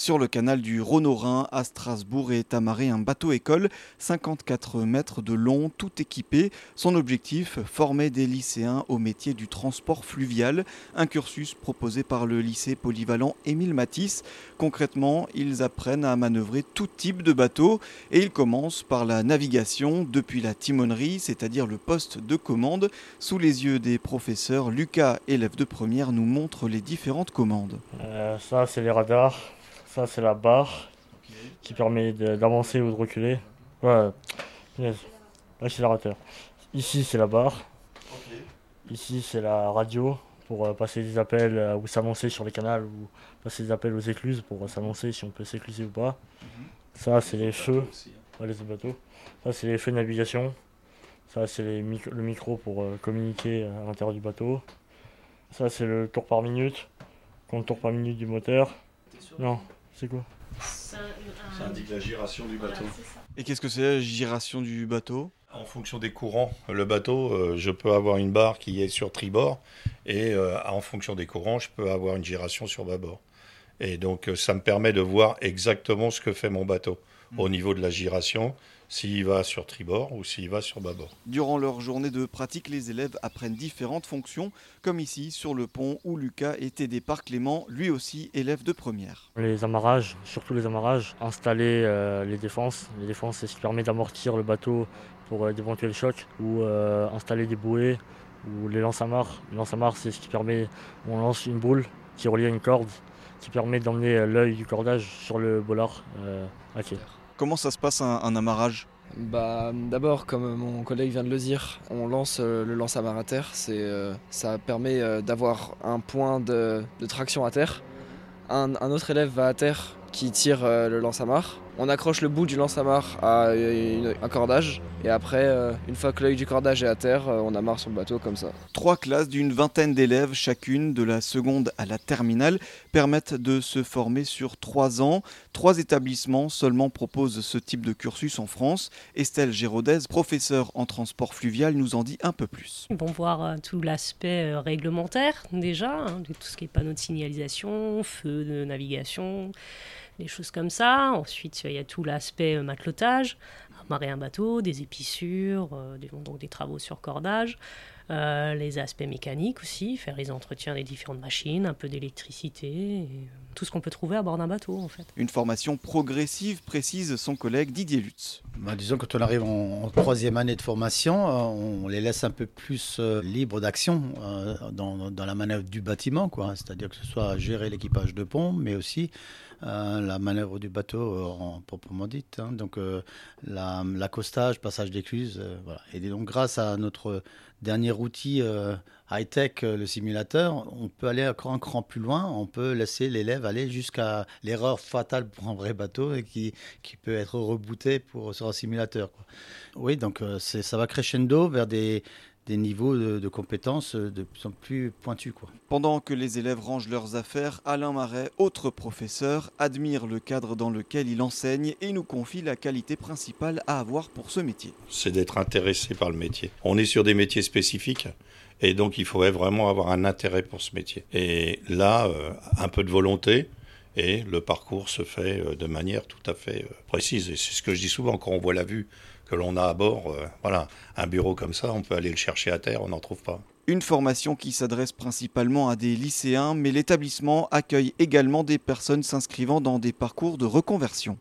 Sur le canal du Rhône-Rhin à Strasbourg est amarré un bateau-école, 54 mètres de long, tout équipé. Son objectif, former des lycéens au métier du transport fluvial, un cursus proposé par le lycée polyvalent Émile Matisse. Concrètement, ils apprennent à manœuvrer tout type de bateau et ils commencent par la navigation depuis la timonerie, c'est-à-dire le poste de commande. Sous les yeux des professeurs, Lucas, élève de première, nous montre les différentes commandes. Euh, ça, c'est les radars. Ça, c'est la barre qui permet d'avancer ou de reculer. Ouais, l'accélérateur. Ici, c'est la barre. Ici, c'est la radio pour euh, passer des appels euh, ou s'annoncer sur les canaux ou passer des appels aux écluses pour s'annoncer si on peut s'écluser ou pas. Mhm. Ça, c'est les feux. Hein. les bateaux. Ça, c'est les feux de navigation. Ça, c'est le micro pour euh, communiquer à l'intérieur du bateau. Ça, c'est le tour par minute. Compte tour par minute du moteur. Non, c'est quoi Ça indique la giration du bateau. Et qu'est-ce que c'est la giration du bateau? En fonction des courants, le bateau, euh, je peux avoir une barre qui est sur tribord et euh, en fonction des courants, je peux avoir une giration sur bâbord. Et donc euh, ça me permet de voir exactement ce que fait mon bateau au hmm. niveau de la giration s'il va sur tribord ou s'il va sur bâbord. Durant leur journée de pratique, les élèves apprennent différentes fonctions, comme ici sur le pont où Lucas est aidé par Clément, lui aussi élève de première. Les amarrages, surtout les amarrages, installer euh, les défenses. Les défenses, c'est ce qui permet d'amortir le bateau pour euh, d'éventuels chocs, ou euh, installer des bouées, ou les lance-amarres. Les lance-amarres, c'est ce qui permet, on lance une boule qui relie à une corde, qui permet d'emmener l'œil du cordage sur le bolard à quai. Comment ça se passe un, amarrage bah, D'abord, comme mon collègue vient de le dire, on lance euh, le lance-amarre à terre. Euh, ça permet euh, d'avoir un point de, traction à terre. Un, un, autre élève va à terre qui tire le lance-amarre on accroche le bout du lance-amarre à un cordage et après, euh, une fois que l'œil du cordage est à terre, euh, on amarre sur le bateau comme ça. Trois classes d'une vingtaine d'élèves chacune, de la seconde à la terminale, permettent de se former sur trois ans. Trois établissements seulement proposent ce type de cursus en France. Estelle Géraudez, professeure en transport fluvial, nous en dit un peu plus. Ils vont voir euh, tout l'aspect réglementaire déjà, hein, de tout ce qui est panneaux de signalisation, feux de navigation des choses comme ça. Ensuite, il y a tout l'aspect euh, matelotage, amarrer un bateau, des épissures, euh, des, donc des travaux sur cordage. Euh, les aspects mécaniques aussi, faire les entretiens des différentes machines, un peu d'électricité, tout ce qu'on peut trouver à bord d'un bateau en fait. Une formation progressive, précise son collègue Didier Lutz. Bah, disons quand on arrive en, troisième année de formation, on les laisse un peu plus libres d'action dans, dans, la manœuvre du bâtiment, quoi. c'est-à-dire que ce soit gérer l'équipage de pont, mais aussi euh, la manœuvre du bateau euh, en, proprement dite. Hein. donc euh, l'accostage, passage d'écluse. voilà. Et donc grâce à notre dernier outil high-tech, le simulateur, on peut aller encore un cran plus loin. On peut laisser l'élève aller jusqu'à l'erreur fatale pour un vrai bateau et qui, qui peut être rebooté pour, sur un simulateur. Oui, donc ça va crescendo vers des, des niveaux de, compétences de plus en plus pointus. Quoi. Pendant que les élèves rangent leurs affaires, Alain Marais, autre professeur, admire le cadre dans lequel il enseigne et nous confie la qualité principale à avoir pour ce métier. C'est d'être intéressé par le métier. On est sur des métiers spécifiques. Et donc, il faudrait vraiment avoir un intérêt pour ce métier. Et là, euh, un peu de volonté, et le parcours se fait euh, de manière tout à fait euh, précise. Et c'est ce que je dis souvent quand on voit la vue que l'on a à bord. Euh, voilà, un bureau comme ça, on peut aller le chercher à terre, on n'en trouve pas. Une formation qui s'adresse principalement à des lycéens, mais l'établissement accueille également des personnes s'inscrivant dans des parcours de reconversion.